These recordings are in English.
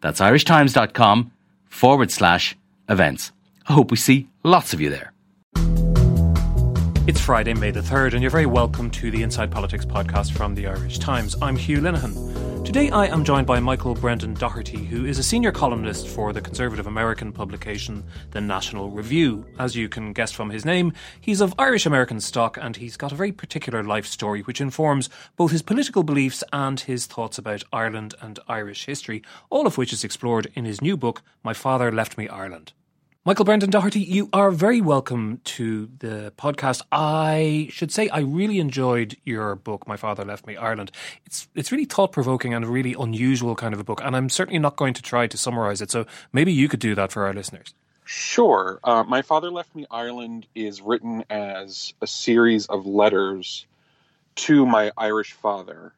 That's irishtimes.com forward slash events. I hope we see lots of you there. It's Friday, May the 3rd, and you're very welcome to the Inside Politics podcast from the Irish Times. I'm Hugh Linehan. Today I am joined by Michael Brendan Dougherty, who is a senior columnist for the conservative American publication The National Review. As you can guess from his name, he's of Irish American stock and he's got a very particular life story which informs both his political beliefs and his thoughts about Ireland and Irish history, all of which is explored in his new book, My Father Left Me Ireland. Michael Brendan Dougherty, you are very welcome to the podcast. I should say I really enjoyed your book, My Father Left Me Ireland. It's it's really thought provoking and a really unusual kind of a book, and I'm certainly not going to try to summarize it. So maybe you could do that for our listeners. Sure. Uh, My Father Left Me Ireland is written as a series of letters to my Irish father.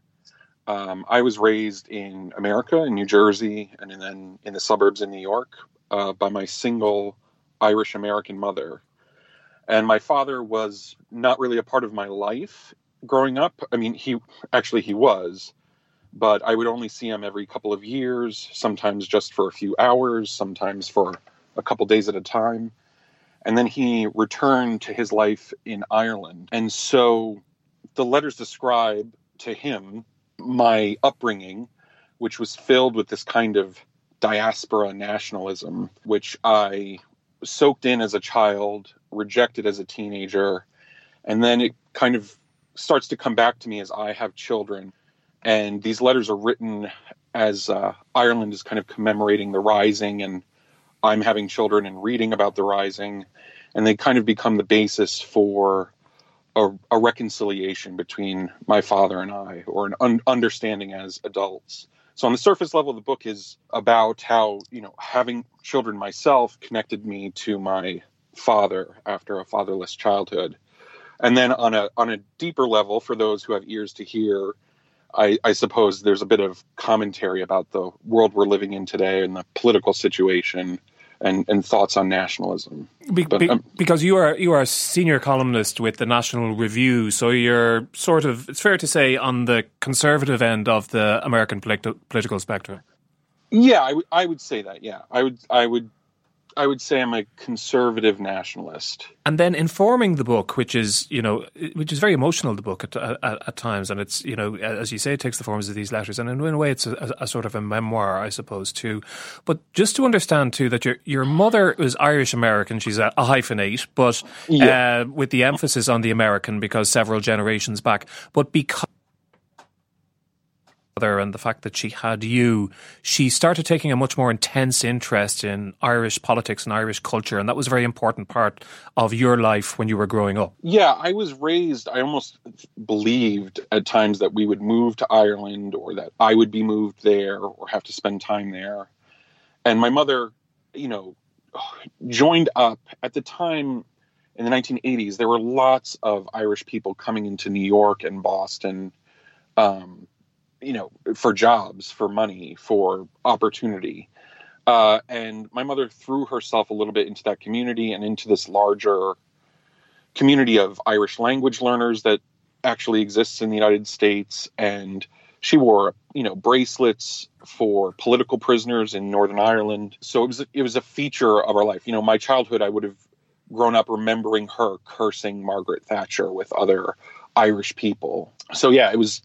Um, I was raised in America, in New Jersey, and then in the suburbs in New York uh, by my single Irish American mother. And my father was not really a part of my life growing up. I mean, he actually he was, but I would only see him every couple of years, sometimes just for a few hours, sometimes for a couple days at a time. And then he returned to his life in Ireland. And so the letters describe to him my upbringing, which was filled with this kind of diaspora nationalism, which I soaked in as a child, rejected as a teenager, and then it kind of starts to come back to me as I have children. And these letters are written as uh, Ireland is kind of commemorating the rising, and I'm having children and reading about the rising, and they kind of become the basis for a, a reconciliation between my father and I, or an un- understanding as adults. So on the surface level, the book is about how you know having children myself connected me to my father after a fatherless childhood, and then on a on a deeper level, for those who have ears to hear, I, I suppose there's a bit of commentary about the world we're living in today and the political situation and, and thoughts on nationalism. Be, but, um, because you are you are a senior columnist with the National Review, so you're sort of it's fair to say on the conservative end of the American politi- political spectrum. Yeah, I, w- I would say that. Yeah, I would I would I would say I'm a conservative nationalist. And then informing the book, which is you know, which is very emotional, the book at, at, at times, and it's you know, as you say, it takes the forms of these letters, and in a way, it's a, a, sort of a memoir, I suppose, too. But just to understand too that your your mother was Irish American, she's a, a hyphenate, but yeah. uh, with the emphasis on the American because several generations back, but because and the fact that she had you, she started taking a much more intense interest in Irish politics and Irish culture. And that was a very important part of your life when you were growing up. Yeah, I was raised, I almost believed at times that we would move to Ireland or that I would be moved there or have to spend time there. And my mother, you know, joined up at the time in the 1980s. There were lots of Irish people coming into New York and Boston. Um, you know, for jobs, for money, for opportunity. Uh, and my mother threw herself a little bit into that community and into this larger community of Irish language learners that actually exists in the United States. And she wore, you know, bracelets for political prisoners in Northern Ireland. So it was it was a feature of our life. You know, my childhood, I would have grown up remembering her cursing Margaret Thatcher with other Irish people. So yeah, it was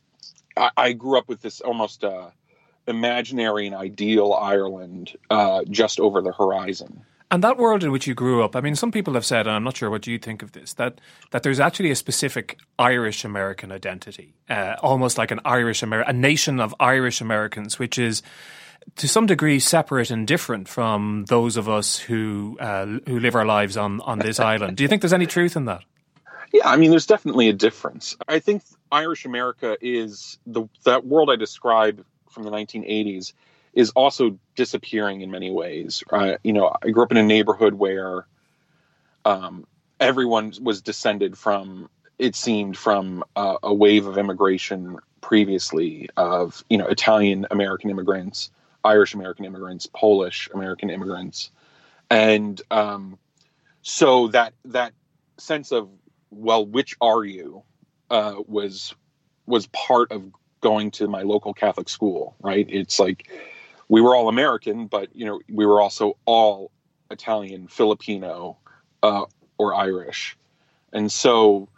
I, I grew up with this almost uh, imaginary and ideal Ireland uh, just over the horizon. And that world in which you grew up, I mean, some people have said, and I'm not sure what you think of this, that that there's actually a specific Irish American identity, uh, almost like an Irish American, a nation of Irish Americans, which is to some degree separate and different from those of us who uh, who live our lives on on this island. Do you think there's any truth in that? Yeah, I mean, there's definitely a difference. I think Irish America is the that world I describe from the 1980s is also disappearing in many ways. Uh, you know, I grew up in a neighborhood where um, everyone was descended from, it seemed, from uh, a wave of immigration previously of you know Italian American immigrants, Irish American immigrants, Polish American immigrants, and um, so that that sense of well, which are you, uh, was was part of going to my local Catholic school. Right? It's like we were all American, but you know we were also all Italian, Filipino, uh, or Irish, and so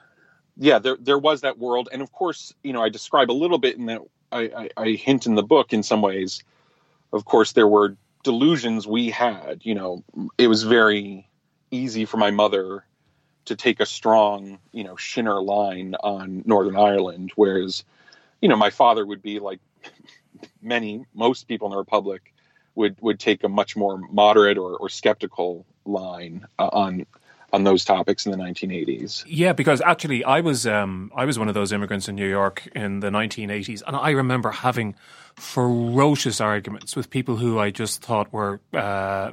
yeah, there there was that world, and of course, you know, I describe a little bit in that I, I, I hint in the book in some ways. Of course, there were delusions we had. You know, it was very easy for my mother to take a strong, you know, Shinner line on Northern Ireland, whereas, you know, my father would be like many, most people in the Republic would would take a much more moderate or, or skeptical line uh, on on those topics in the 1980s. Yeah, because actually, I was um, I was one of those immigrants in New York in the 1980s, and I remember having ferocious arguments with people who I just thought were uh,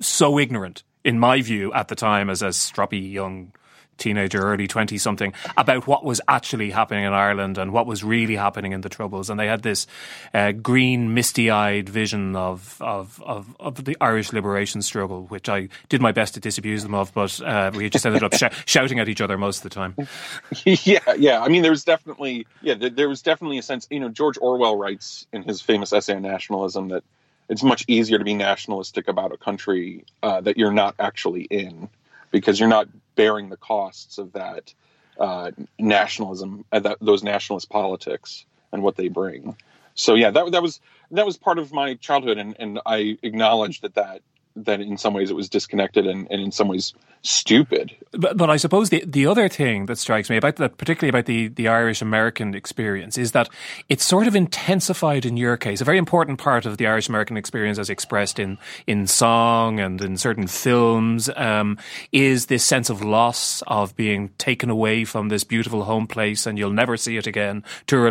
so ignorant, in my view, at the time, as a stroppy young teenager, early 20 something, about what was actually happening in Ireland and what was really happening in the Troubles. And they had this uh, green, misty eyed vision of, of, of, of, the Irish liberation struggle, which I did my best to disabuse them of, but uh, we just ended up sh- shouting at each other most of the time. yeah, yeah. I mean, there was definitely, yeah, there was definitely a sense, you know, George Orwell writes in his famous essay on nationalism that it's much easier to be nationalistic about a country uh, that you're not actually in because you're not bearing the costs of that uh, nationalism, uh, that, those nationalist politics, and what they bring. So yeah, that that was that was part of my childhood, and and I acknowledge that that that in some ways it was disconnected and, and in some ways stupid. But, but I suppose the the other thing that strikes me about that, particularly about the, the Irish American experience, is that it's sort of intensified in your case. A very important part of the Irish American experience, as expressed in in song and in certain films, um, is this sense of loss of being taken away from this beautiful home place and you'll never see it again, Túil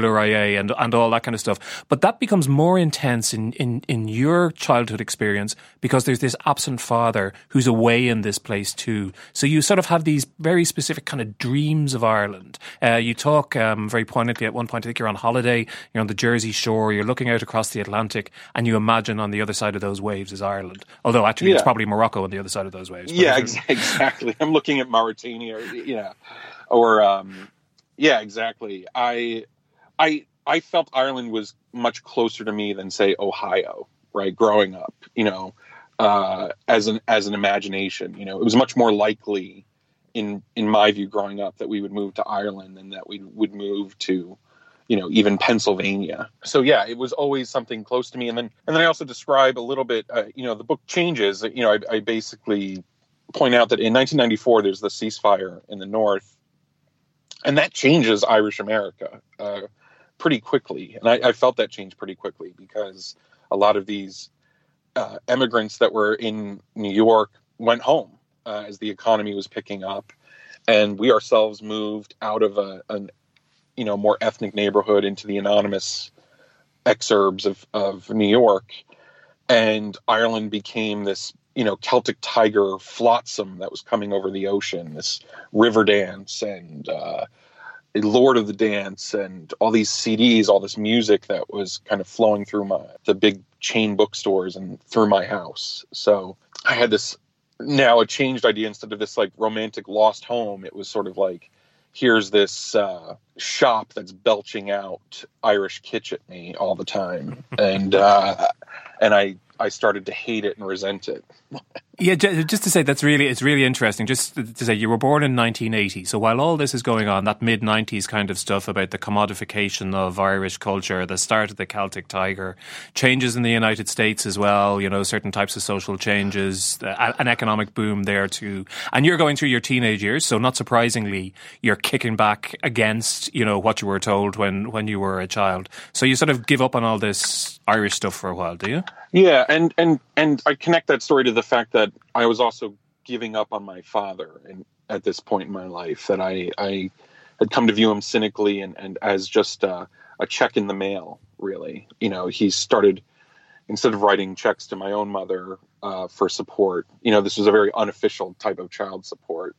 and and all that kind of stuff. But that becomes more intense in, in, in your childhood experience because there's this absent father who's away in this place too. So you sort of have these very specific kind of dreams of Ireland. Uh, you talk um, very poignantly at one point. I think you're on holiday. You're on the Jersey Shore. You're looking out across the Atlantic, and you imagine on the other side of those waves is Ireland. Although actually, yeah. it's probably Morocco on the other side of those waves. Yeah, exactly. I'm looking at Mauritania. Yeah, or um, yeah, exactly. I, I, I felt Ireland was much closer to me than say Ohio. Right, growing up, you know, uh, as an as an imagination. You know, it was much more likely in in my view growing up that we would move to Ireland than that we would move to you know even Pennsylvania. So yeah, it was always something close to me. And then and then I also describe a little bit. Uh, you know, the book changes. You know, I, I basically point out that in 1994 there's the ceasefire in the north, and that changes Irish America uh, pretty quickly. And I, I felt that change pretty quickly because a lot of these uh, immigrants that were in New York went home uh, as the economy was picking up, and we ourselves moved out of a you know more ethnic neighborhood into the anonymous exurbs of of New York, and Ireland became this you know Celtic tiger flotsam that was coming over the ocean, this river dance and. Uh, Lord of the Dance and all these CDs, all this music that was kind of flowing through my the big chain bookstores and through my house. So I had this now a changed idea instead of this like romantic lost home. It was sort of like here's this uh, shop that's belching out Irish kitsch at me all the time, and uh, and I I started to hate it and resent it. Yeah, just to say that's really it's really interesting. Just to say you were born in 1980, so while all this is going on, that mid 90s kind of stuff about the commodification of Irish culture, the start of the Celtic Tiger, changes in the United States as well. You know, certain types of social changes, uh, an economic boom there too, and you're going through your teenage years. So not surprisingly, you're kicking back against you know what you were told when when you were a child. So you sort of give up on all this Irish stuff for a while, do you? Yeah, and and and I connect that story to the fact that I was also giving up on my father and at this point in my life that I I had come to view him cynically and, and as just a, a check in the mail really you know he started instead of writing checks to my own mother uh, for support, you know, this was a very unofficial type of child support.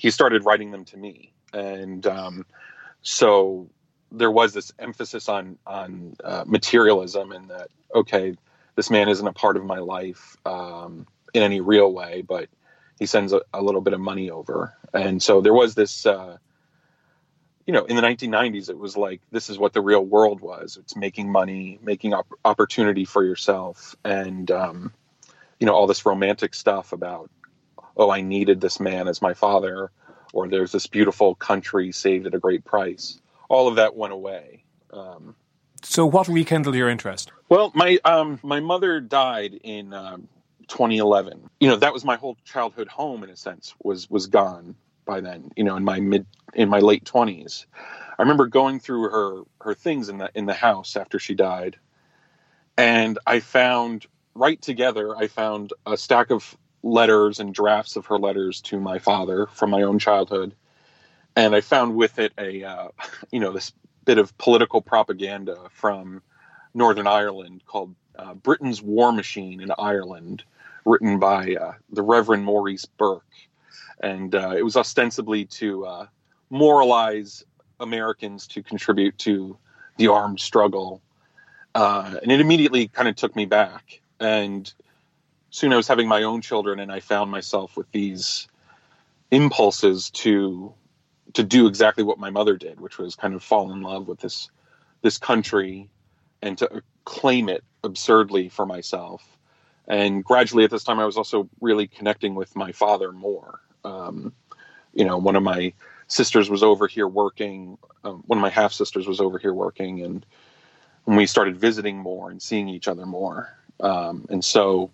He started writing them to me, and um, so there was this emphasis on on uh, materialism and that okay, this man isn't a part of my life um, in any real way, but he sends a, a, little bit of money over, and so there was this. Uh, you know, in the 1990s, it was like this is what the real world was. It's making money, making op- opportunity for yourself, and um, you know all this romantic stuff about, oh, I needed this man as my father, or there's this beautiful country saved at a great price. All of that went away. Um, so, what rekindled your interest? Well, my um, my mother died in um, 2011. You know, that was my whole childhood home in a sense was was gone by then. You know, in my mid in my late twenties, I remember going through her her things in the in the house after she died, and I found right together. I found a stack of letters and drafts of her letters to my father from my own childhood, and I found with it a uh, you know this bit of political propaganda from Northern Ireland called uh, Britain's War Machine in Ireland, written by uh, the Reverend Maurice Burke and uh, it was ostensibly to uh, moralize Americans to contribute to the armed struggle. Uh, and it immediately kind of took me back. And soon I was having my own children, and I found myself with these impulses to to do exactly what my mother did, which was kind of fall in love with this this country and to claim it absurdly for myself. And gradually, at this time, I was also really connecting with my father more um, you know, one of my sisters was over here working. Um, one of my half sisters was over here working, and, we started visiting more and seeing each other more. Um, and so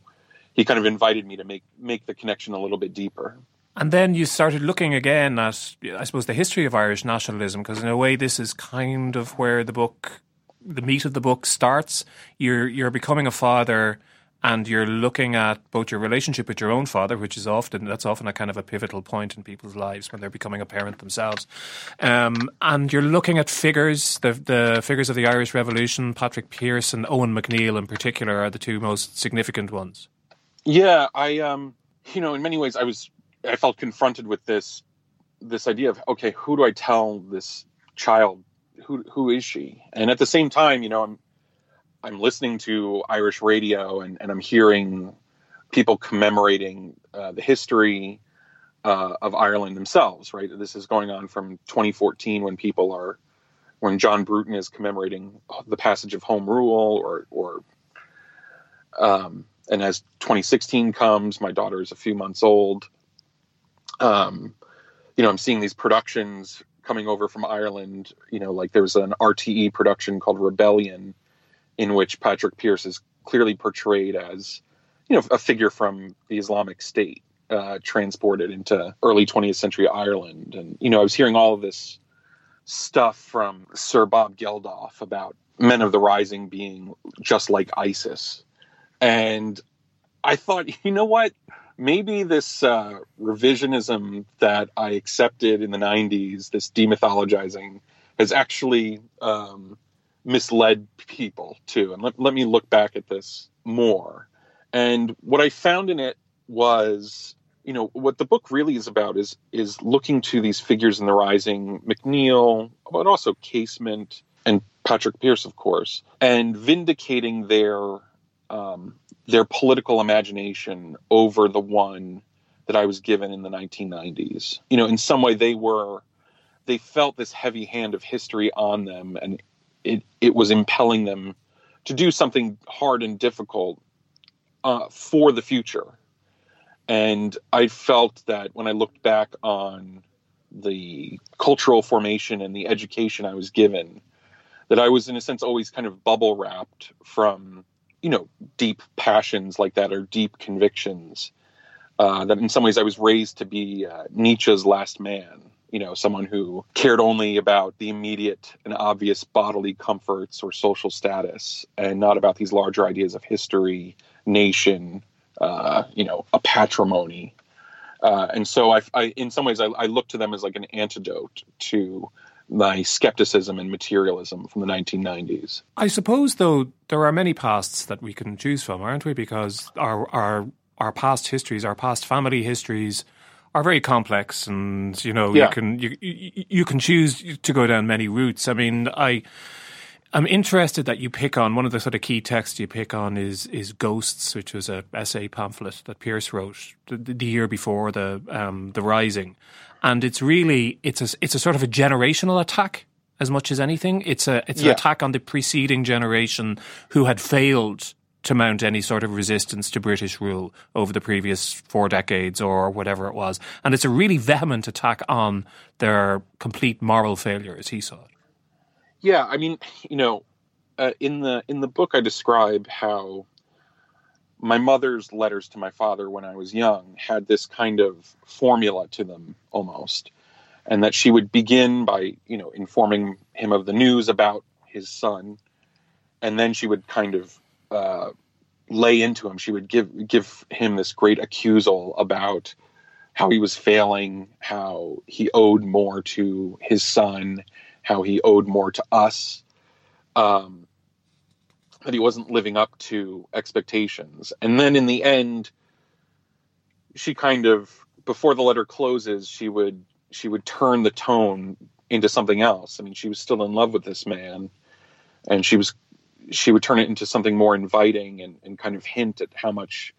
he kind of invited me to make make the connection a little bit deeper. And then you started looking again at, I suppose, the history of Irish nationalism, because in a way, this is kind of where the book, the meat of the book starts. You're you're becoming a father and you're looking at both your relationship with your own father, which is often that's often a kind of a pivotal point in people's lives when they're becoming a parent themselves, um, and you're looking at figures, the the figures of the Irish Revolution, Patrick Pearse and Eoin MacNeill in particular are the two most significant ones. Yeah, I um, you know, in many ways, I was I felt confronted with this this idea of okay, who do I tell this child? Who who is she? And at the same time, you know, I'm I'm listening to Irish radio and, and I'm hearing people commemorating uh, the history uh, of Ireland themselves. Right, this is going on from 2014 when people are when John Bruton is commemorating the passage of Home Rule, or or um, and as 2016 comes, my daughter is a few months old. Um, you know, I'm seeing these productions coming over from Ireland. You know, like there's an RTE production called Rebellion in which Patrick Pearse is clearly portrayed as, you know, a figure from the Islamic State uh, transported into early 20th century Ireland. And, you know, I was hearing all of this stuff from Sir Bob Geldof about men of the rising being just like ISIS. And I thought, you know what? Maybe this uh, revisionism that I accepted in the 90s, this demythologizing, has actually um, misled people too. And let, let me look back at this more. And what I found in it was, you know, what the book really is about is is looking to these figures in the rising, MacNeill, but also Casement and Patrick Pearse, of course, and vindicating their um, their political imagination over the one that I was given in the 1990s. You know, in some way, they were they felt this heavy hand of history on them, and it it was impelling them to do something hard and difficult uh, for the future. And I felt that when I looked back on the cultural formation and the education I was given, that I was in a sense always kind of bubble wrapped from you know deep passions like that or deep convictions. Uh, that in some ways I was raised to be uh, Nietzsche's last man, you know, someone who cared only about the immediate and obvious bodily comforts or social status and not about these larger ideas of history, nation, uh, you know, a patrimony. Uh, and so I, I, in some ways, I, I look to them as like an antidote to my skepticism and materialism from the 1990s. I suppose, though, there are many pasts that we can choose from, aren't we? Because our our our past histories, our past family histories, are very complex, and you know, Yeah. you can you, you you can choose to go down many routes. I mean, I. I'm interested that you pick on one of the sort of key texts you pick on is is Ghosts, which was a essay pamphlet that Pearse wrote the, the year before the um, the Rising, and it's really it's a it's a sort of a generational attack as much as anything. It's a it's an Yeah. attack on the preceding generation who had failed to mount any sort of resistance to British rule over the previous four decades or whatever it was, and it's a really vehement attack on their complete moral failure, as he saw it. Yeah, I mean, you know, uh, in the in the book, I describe how my mother's letters to my father when I was young had this kind of formula to them almost, and that she would begin by you know informing him of the news about his son, and then she would kind of uh, lay into him. She would give give him this great accusal about how he was failing, how he owed more to his son, how he owed more to us, um, that he wasn't living up to expectations. And then in the end, she kind of, before the letter closes, she would she would turn the tone into something else. I mean, she was still in love with this man, and she was she would turn it into something more inviting and, and kind of hint at how much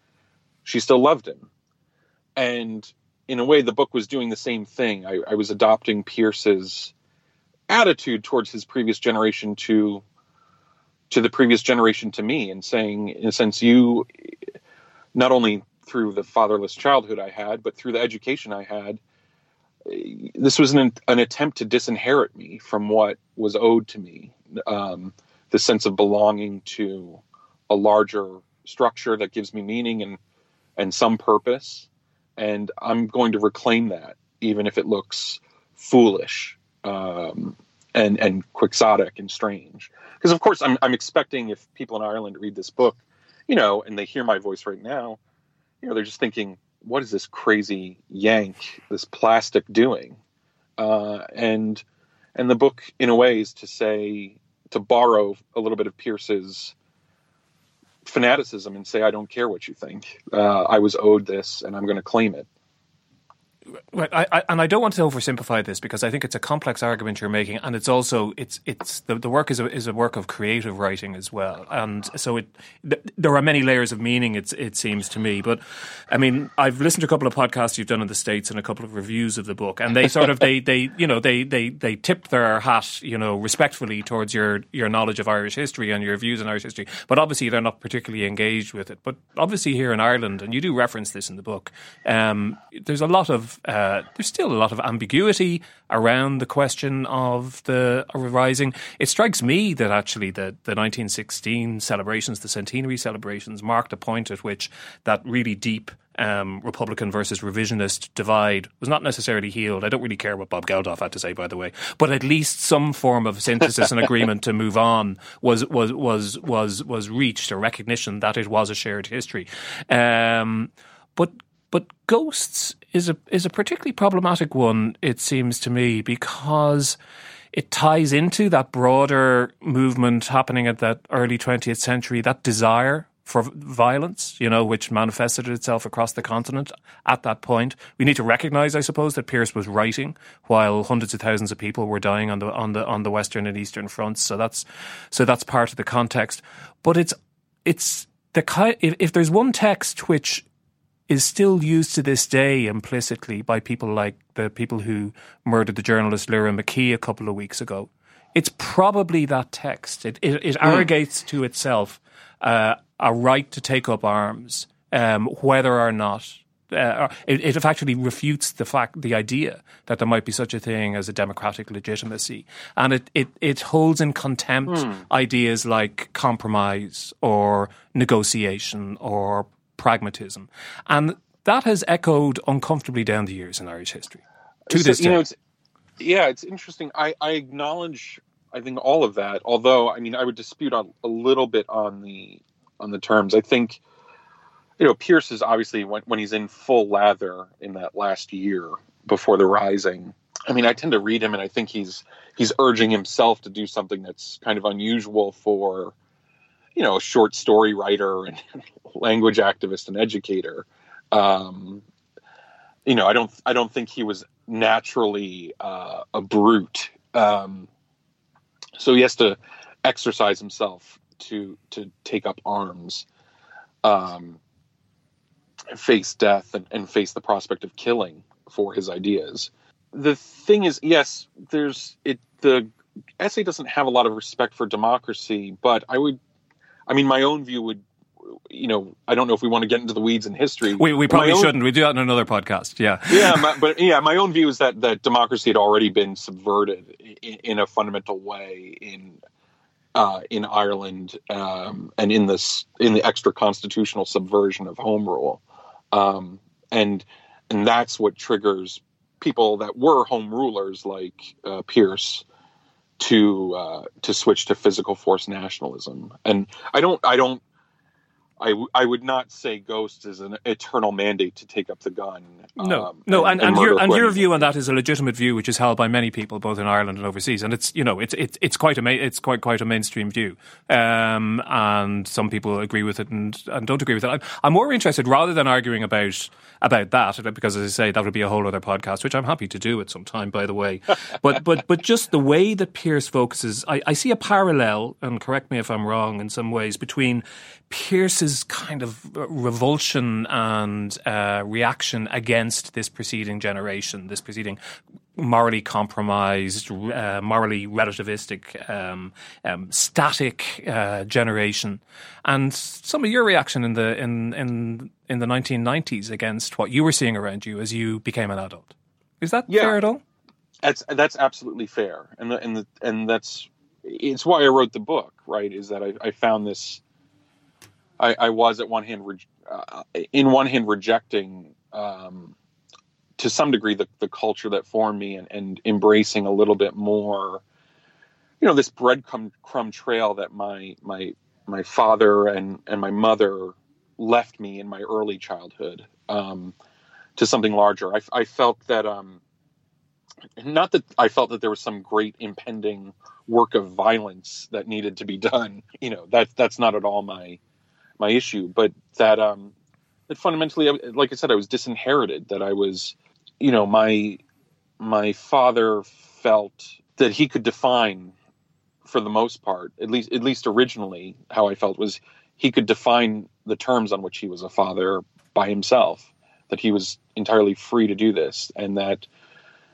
she still loved him. And in a way, the book was doing the same thing. I, I was adopting Pearse's attitude towards his previous generation to to the previous generation to me and saying in a sense you not only through the fatherless childhood I had but through the education I had this was an, an attempt to disinherit me from what was owed to me um, the sense of belonging to a larger structure that gives me meaning and and some purpose. And I'm going to reclaim that even if it looks foolish. Um, and and quixotic and strange. Because of course, I'm I'm expecting if people in Ireland read this book, you know, and they hear my voice right now, you know, they're just thinking, what is this crazy yank, this plastic doing? Uh, and and the book, in a way, is to say to borrow a little bit of Pearse's fanaticism and say, I don't care what you think. Uh, I was owed this, and I'm going to claim it. Right, I, I, and I don't want to oversimplify this because I think it's a complex argument you're making, and it's also it's it's the, the work is a, is a work of creative writing as well, and so it th- there are many layers of meaning. It's it seems to me, but I mean I've listened to a couple of podcasts you've done in the states and a couple of reviews of the book, and they sort of they they you know they they they tip their hat you know respectfully towards your your knowledge of Irish history and your views on Irish history, but obviously they're not particularly engaged with it. But obviously here in Ireland, and you do reference this in the book, um, there's a lot of uh, there's still a lot of ambiguity around the question of the rising. It strikes me that actually the, the 1916 celebrations, the centenary celebrations, marked a point at which that really deep um, Republican versus revisionist divide was not necessarily healed. I don't really care what Bob Geldof had to say, by the way, but at least some form of synthesis and agreement to move on was was was was was reached, a recognition that it was a shared history. Um, but but ghosts is a is a particularly problematic one. It seems to me because it ties into that broader movement happening at that early 20th century, that desire for violence, you know, which manifested itself across the continent at that point. We need to recognize, I suppose, that Pearse was writing while hundreds of thousands of people were dying on the on the on the western and eastern fronts. So that's so that's part of the context. But it's it's the if, if there's one text which is still used to this day implicitly by people like the people who murdered the journalist Lyra McKee a couple of weeks ago. It's probably that text. It it, it arrogates to itself uh, a right to take up arms, um, whether or not. Uh, it, it actually refutes the fact, the idea that there might be such a thing as a democratic legitimacy, and it it, it holds in contempt ideas like compromise or negotiation or pragmatism, and that has echoed uncomfortably down the years in Irish history. To So, this you know, day, it's yeah, it's interesting. I, I acknowledge, I think all of that. Although, I mean, I would dispute on a little bit on the on the terms. I think, you know, Pearse is obviously when when he's in full lather in that last year before the Rising. I mean, I tend to read him, and I think he's he's urging himself to do something that's kind of unusual for, you know, a short story writer and language activist and educator. Um, you know, I don't I don't think he was naturally uh, a brute. Um, so he has to exercise himself to to take up arms, um, face death, and, and face the prospect of killing for his ideas. The thing is, yes, there's it. The essay doesn't have a lot of respect for democracy, but I would, I mean, my own view would you know, I don't know if we want to get into the weeds in history. We, we probably own, shouldn't. We do that in another podcast. Yeah. yeah. My, but yeah, my own view is that, that democracy had already been subverted in, in a fundamental way in, uh, in Ireland, um, and in this, in the extra constitutional subversion of home rule. Um, and, and that's what triggers people that were home rulers like, uh, Pearse, to uh, to switch to physical force nationalism. And I don't I don't I, w- I would not say Ghost is an eternal mandate to take up the gun. No, um, no, and, and, and your and your view on that is a legitimate view, which is held by many people, both in Ireland and overseas. And it's you know it's it's it's quite a ma- it's quite quite a mainstream view, um, and some people agree with it and, and don't agree with it. I'm, I'm more interested rather than arguing about about that because, as I say, that would be a whole other podcast, which I'm happy to do at some time, by the way. but but but just the way that Pearse focuses, I, I see a parallel, and correct me if I'm wrong, in some ways between Pearse's kind of revulsion and uh, reaction against this preceding generation, this preceding morally compromised, uh, morally relativistic, um, um, static uh, generation, and some of your reaction in the in in in the 1990s against what you were seeing around you as you became an adult. Is that yeah, fair at all? That's that's absolutely fair, and the, and the, and that's it's why I wrote the book. Right, is that I, I found this I, I was at one hand, re- uh, in one hand, rejecting um, to some degree the, the culture that formed me and, and embracing a little bit more, you know, this breadcrumb crumb trail that my my my father and and my mother left me in my early childhood um, to something larger. I, I felt that um, not that I felt that there was some great impending work of violence that needed to be done. You know, that that's not at all my my issue, but that um, that fundamentally, like I said, I was disinherited. That I was, you know, my my father felt that he could define, for the most part, at least at least originally, how I felt was he could define the terms on which he was a father by himself. That he was entirely free to do this, and that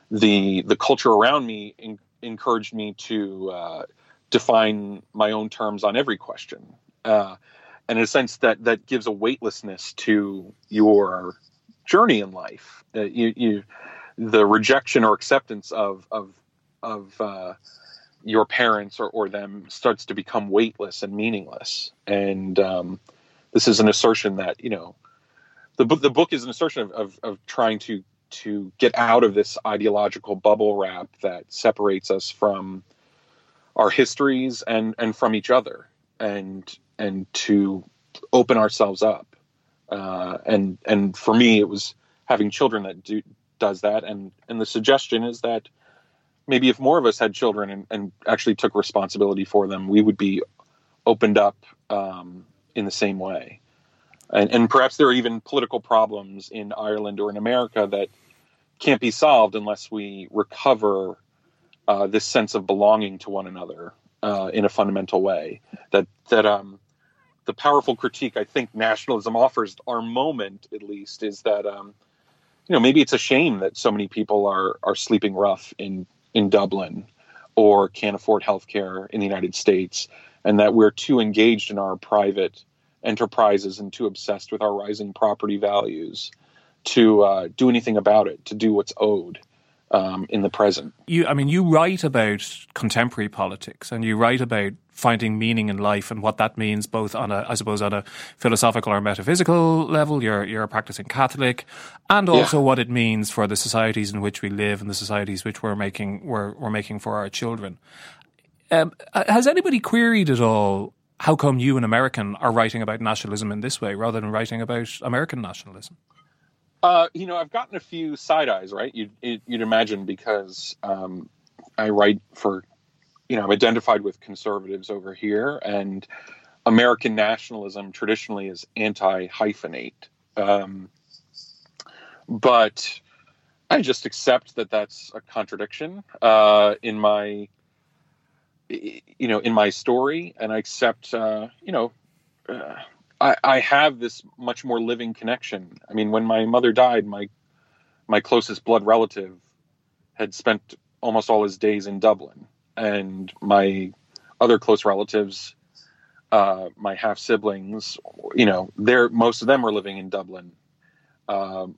the the culture around me in, encouraged me to uh, define my own terms on every question. Uh, and in a sense that that gives a weightlessness to your journey in life. Uh, you, you, the rejection or acceptance of of of uh, your parents or, or them starts to become weightless and meaningless. And um, this is an assertion that you know, the book the book is an assertion of, of, of trying to to get out of this ideological bubble wrap that separates us from our histories and and from each other and and to open ourselves up. Uh, and and for me, it was having children that do does that. And and the suggestion is that maybe if more of us had children and, and actually took responsibility for them, we would be opened up um, in the same way. And, and perhaps there are even political problems in Ireland or in America that can't be solved unless we recover uh, this sense of belonging to one another uh, in a fundamental way. That that um, the powerful critique I think nationalism offers our moment at least is that um, you know maybe it's a shame that so many people are are sleeping rough in in Dublin or can't afford healthcare in the United States and that we're too engaged in our private enterprises and too obsessed with our rising property values to uh, do anything about it to do what's owed um, in the present. You, I mean, you write about contemporary politics, and you write about finding meaning in life and what that means, both on a, I suppose, on a philosophical or metaphysical level. You're you're a practicing Catholic, and also yeah. what it means for the societies in which we live and the societies which we're making we're we're making for our children. Um, has anybody queried at all how come you, an American, are writing about nationalism in this way rather than writing about American nationalism? Uh, you know, I've gotten a few side eyes, right? You'd, you'd imagine because um, I write for, you know, I'm identified with conservatives over here, and American nationalism traditionally is anti hyphenate. Um, but I just accept that that's a contradiction uh, in my, you know, in my story, and I accept, uh, you know, uh, I, I have this much more living connection. I mean, when my mother died, my my closest blood relative had spent almost all his days in Dublin, and my other close relatives, uh, my half siblings, you know, they're most of them are living in Dublin. Uh,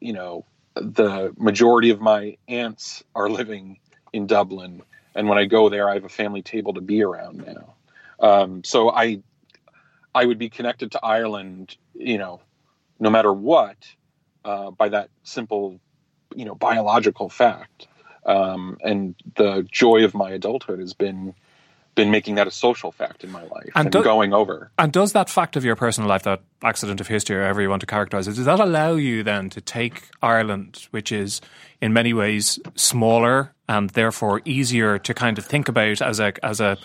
you know, the majority of my aunts are living in Dublin, and when I go there, I have a family table to be around now. Um, so I I would be connected to Ireland, you know, no matter what, uh, by that simple, you know, biological fact. Um, and the joy of my adulthood has been been making that a social fact in my life and, and do, going over. And does that fact of your personal life, that accident of history, or however you want to characterize it, does that allow you then to take Ireland, which is in many ways smaller and therefore easier to kind of think about as a as a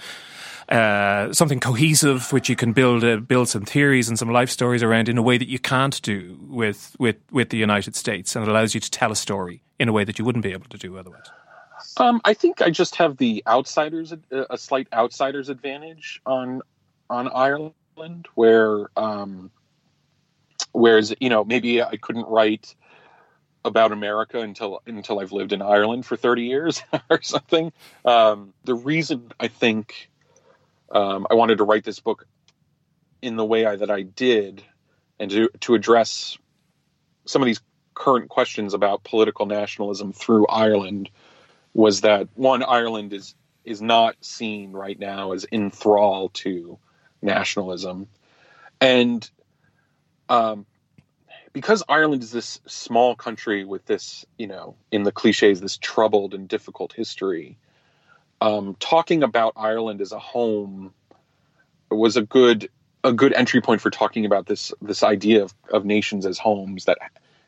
uh, something cohesive, which you can build uh, build some theories and some life stories around in a way that you can't do with with with the United States, and it allows you to tell a story in a way that you wouldn't be able to do otherwise. Um, I think I just have the outsiders a slight outsiders advantage on on Ireland, where um, whereas you know maybe I couldn't write about America until until I've lived in Ireland for 30 years or something. Um, the reason I think um, I wanted to write this book in the way I, that I did, and to to address some of these current questions about political nationalism through Ireland was that one Ireland is is not seen right now as in thrall to nationalism, and um, because Ireland is this small country with this, you know, in the cliches, this troubled and difficult history um, talking about Ireland as a home was a good a good entry point for talking about this this idea of, of nations as homes that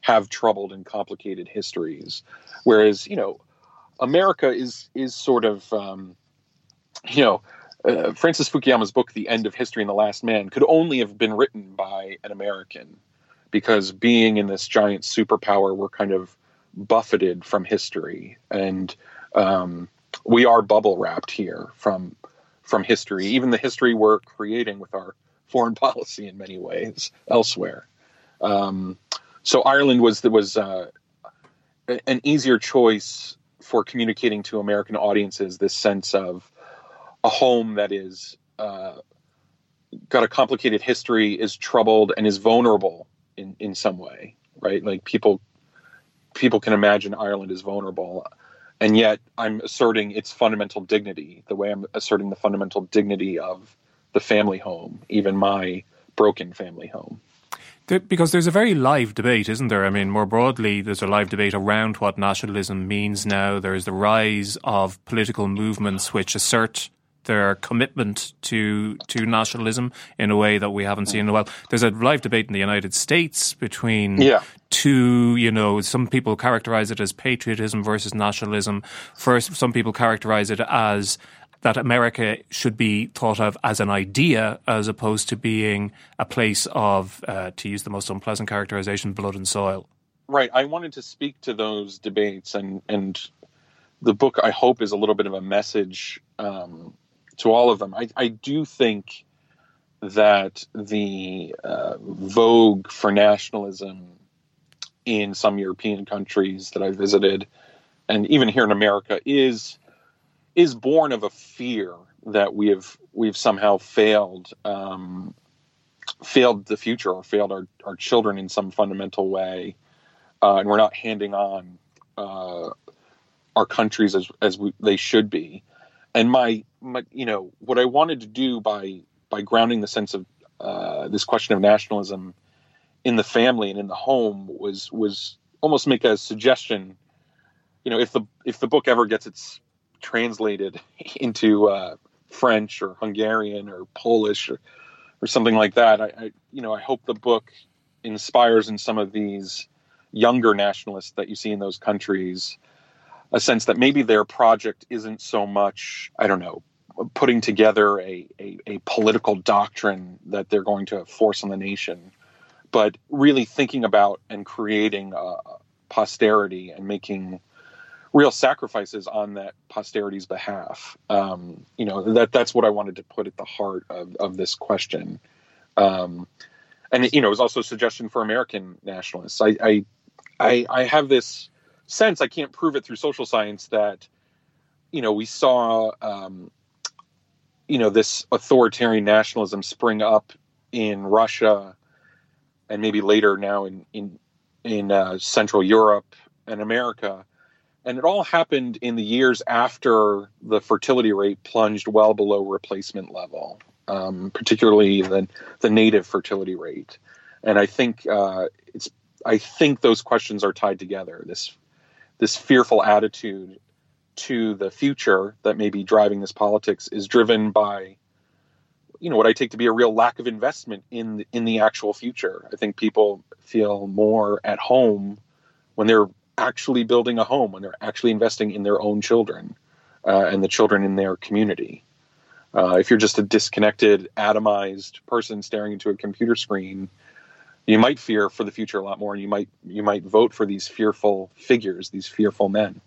have troubled and complicated histories, whereas you know America is is sort of um, you know uh, Francis Fukuyama's book The End of History and the Last Man could only have been written by an American because being in this giant superpower we're kind of buffeted from history. And um, we are bubble wrapped here from from history, even the history we're creating with our foreign policy in many ways elsewhere. Um, so Ireland was was uh, an easier choice for communicating to American audiences this sense of a home that is uh, got a complicated history, is troubled, and is vulnerable in in some way. Right, like people people can imagine Ireland is vulnerable and yet I'm asserting its fundamental dignity, the way I'm asserting the fundamental dignity of the family home, even my broken family home. Because there's a very live debate, isn't there? I mean, more broadly, there's a live debate around what nationalism means now. There's the rise of political movements which assert their commitment to to nationalism in a way that we haven't seen in a while. There's a live debate in the United States between yeah. two, you know, some people characterize it as patriotism versus nationalism. First, some people characterize it as that America should be thought of as an idea as opposed to being a place of, uh, to use the most unpleasant characterization, blood and soil. Right. I wanted to speak to those debates, and and the book I hope is a little bit of a message um, to all of them. I, I do think that the uh, vogue for nationalism in some European countries that I visited, and even here in America, is is born of a fear that we have we've somehow failed um, failed the future or failed our, our children in some fundamental way, uh, and we're not handing on uh, our countries as as we, they should be and my, my you know what I wanted to do by by grounding the sense of uh, this question of nationalism in the family and in the home was was almost make a suggestion. You know if the if the book ever gets its translated into uh, French or Hungarian or Polish or, or something like that I, I, you know I hope the book inspires in some of these younger nationalists that you see in those countries a sense that maybe their project isn't so much, I don't know, putting together a, a, a, political doctrine that they're going to force on the nation, but really thinking about and creating a posterity and making real sacrifices on that posterity's behalf. Um, you know, that that's what I wanted to put at the heart of, of this question. Um, and you know, it was also a suggestion for American nationalists. I, I, I, I have this sense, I can't prove it through social science, that you know we saw um, you know this authoritarian nationalism spring up in Russia, and maybe later now in in in uh, Central Europe and America, and it all happened in the years after the fertility rate plunged well below replacement level, um, particularly the the native fertility rate. And I think uh, it's I think those questions are tied together. This this fearful attitude to the future that may be driving this politics is driven by you know what I take to be a real lack of investment in the, in the actual future. I think people feel more at home when they're actually building a home, when they're actually investing in their own children uh, and the children in their community. Uh, if you're just a disconnected, atomized person staring into a computer screen, you might fear for the future a lot more, and you might you might vote for these fearful figures, these fearful men.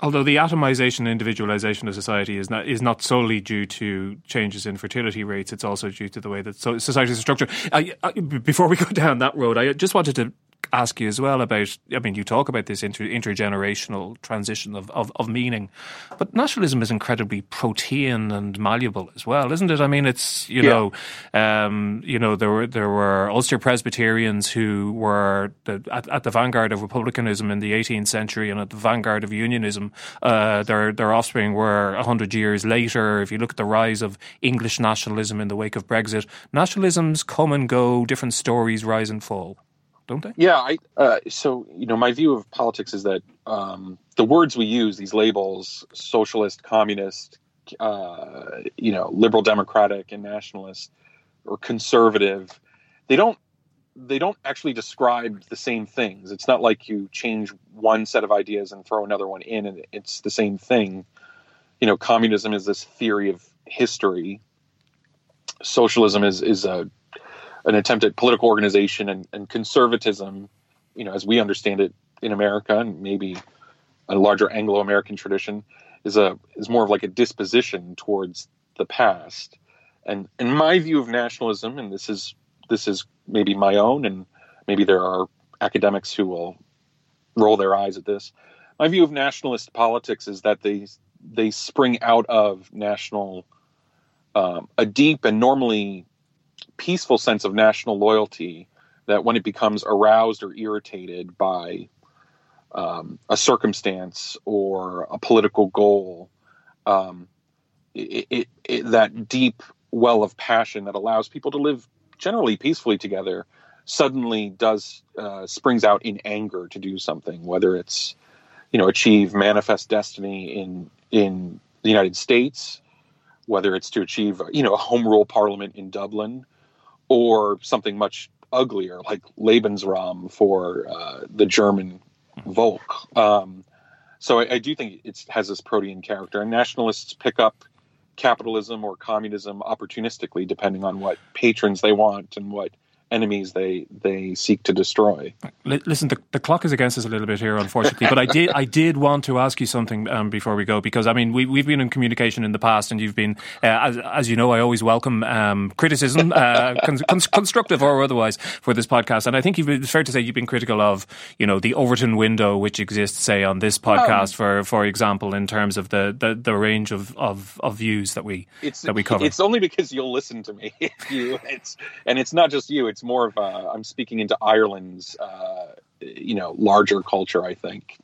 Although the atomization and individualization of society is not is not solely due to changes in fertility rates, it's also due to the way that society is structured. I, I, before we go down that road, I just wanted to ask you as well about. I mean, you talk about this inter, intergenerational transition of, of, of meaning, but nationalism is incredibly protean and malleable as well, isn't it? I mean, it's you yeah. know, um, you know, there were there were Ulster Presbyterians who were the, at, at, the vanguard of republicanism in the 18th century and at the vanguard of unionism. Uh, their their offspring were hundred years later. If you look at the rise of English nationalism in the wake of Brexit, nationalisms come and go, different stories rise and fall don't they? Yeah, I uh, so you know my view of politics is that um, the words we use, these labels, socialist, communist, uh, you know, liberal, democratic, and nationalist, or conservative, they don't they don't actually describe the same things. It's not like you change one set of ideas and throw another one in, and it's the same thing. You know, communism is this theory of history. Socialism is is a an attempt at political organization and, and conservatism, you know, as we understand it in America and maybe a larger Anglo-American tradition, is a is more of like a disposition towards the past. And in my view of nationalism, and this is this is maybe my own, and maybe there are academics who will roll their eyes at this. My view of nationalist politics is that they they spring out of national um, a deep and normally peaceful sense of national loyalty that when it becomes aroused or irritated by um, a circumstance or a political goal, um, it, it, it, that deep well of passion that allows people to live generally peacefully together suddenly does uh, springs out in anger to do something, whether it's you know achieve manifest destiny in in the United States, whether it's to achieve you know a home rule parliament in Dublin, or something much uglier like Lebensraum for uh, the German Volk. Um, so I, I, do think it has this protean character, and nationalists pick up capitalism or communism opportunistically, depending on what patrons they want and what enemies they they seek to destroy. Listen, the, the clock is against us a little bit here, unfortunately. but I did I did want to ask you something um, before we go because I mean we we've been in communication in the past, and you've been uh, as, as you know I always welcome um, criticism, uh, con- con- constructive or otherwise, for this podcast. And I think you've it's fair to say you've been critical of you know the Overton window which exists, say on this podcast, um, for for example, in terms of the the, the range of, of, of views that we that we cover. It's only because you'll listen to me. you, it's and it's not just you. It's more of a, I'm speaking into Ireland's, uh, you know, larger culture. I think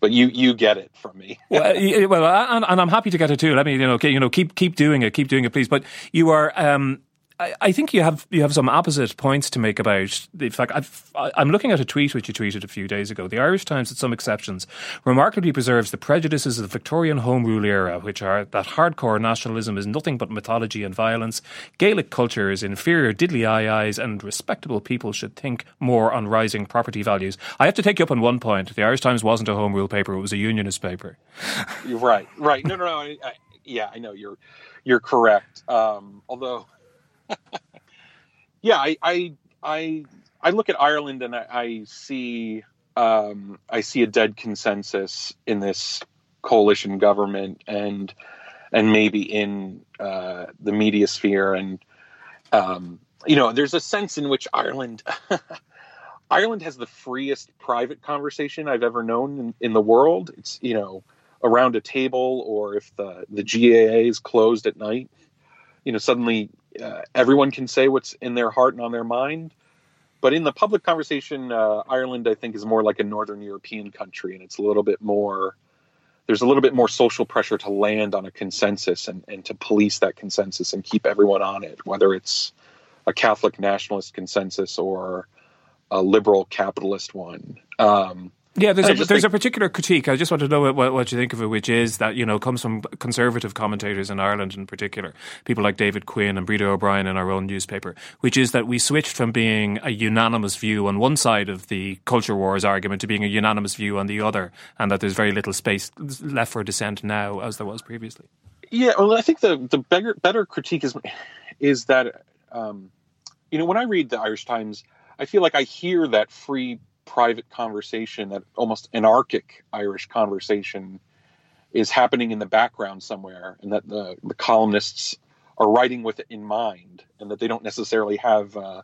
but you you get it from me. well, well, and, and, I'm happy to get it too. Let me you know you know keep keep doing it, keep doing it, please. But you are. Um, I, think you have you have some opposite points to make about the fact. I've, I'm looking at a tweet which you tweeted a few days ago. The Irish Times, with some exceptions, remarkably preserves the prejudices of the Victorian Home Rule era, which are that hardcore nationalism is nothing but mythology and violence, Gaelic culture is inferior diddly I eyes, and respectable people should think more on rising property values. I have to take you up on one point. The Irish Times wasn't a Home Rule paper; it was a Unionist paper. You're right, right. No, no, no. I, I, yeah, I know you're you're correct. Um, although, yeah, I, I, I, I look at Ireland and I, I see, um, I see a dead consensus in this coalition government and, and maybe in uh, the media sphere and, um, you know, there's a sense in which Ireland. Ireland has the freest private conversation I've ever known in, in the world. It's you know around a table or if the the GAA is closed at night, you know, suddenly uh, everyone can say what's in their heart and on their mind. But in the public conversation, uh, Ireland, I think, is more like a Northern European country, and it's a little bit more. There's a little bit more social pressure to land on a consensus and, and to police that consensus and keep everyone on it, whether it's a Catholic nationalist consensus or a liberal capitalist one. Um, yeah, there's, a, there's think, a particular critique. I just want to know what, what, you think of it, which is that, you know, comes from conservative commentators in Ireland in particular, people like David Quinn and Breda O'Brien in our own newspaper, which is that we switched from being a unanimous view on one side of the culture wars argument to being a unanimous view on the other, and that there's very little space left for dissent now as there was previously. Yeah, well, I think the, the better, better critique is, is that, um, you know, when I read the Irish Times, I feel like I hear that free private conversation, that almost anarchic Irish conversation, is happening in the background somewhere, and that the, the columnists are writing with it in mind, and that they don't necessarily have uh,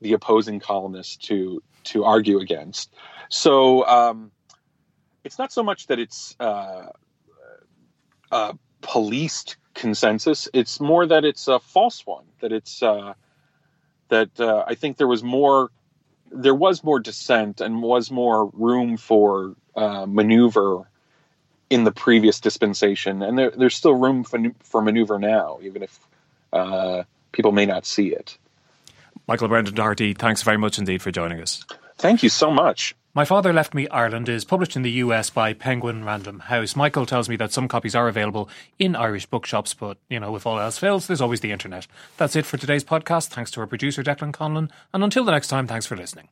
the opposing columnists to to argue against. So um, it's not so much that it's uh, a policed consensus; it's more that it's a false one. That it's uh, that uh, I think there was more there was more dissent and was more room for uh, maneuver in the previous dispensation, and there, there's still room for, for maneuver now, even if uh, people may not see it. Michael Brendan Dougherty, thanks very much indeed for joining us. Thank you so much. My Father Left Me Ireland is published in the US by Penguin Random House. Michael tells me that some copies are available in Irish bookshops, but, you know, if all else fails, there's always the internet. That's it for today's podcast. Thanks to our producer, Declan Conlon. And until the next time, thanks for listening.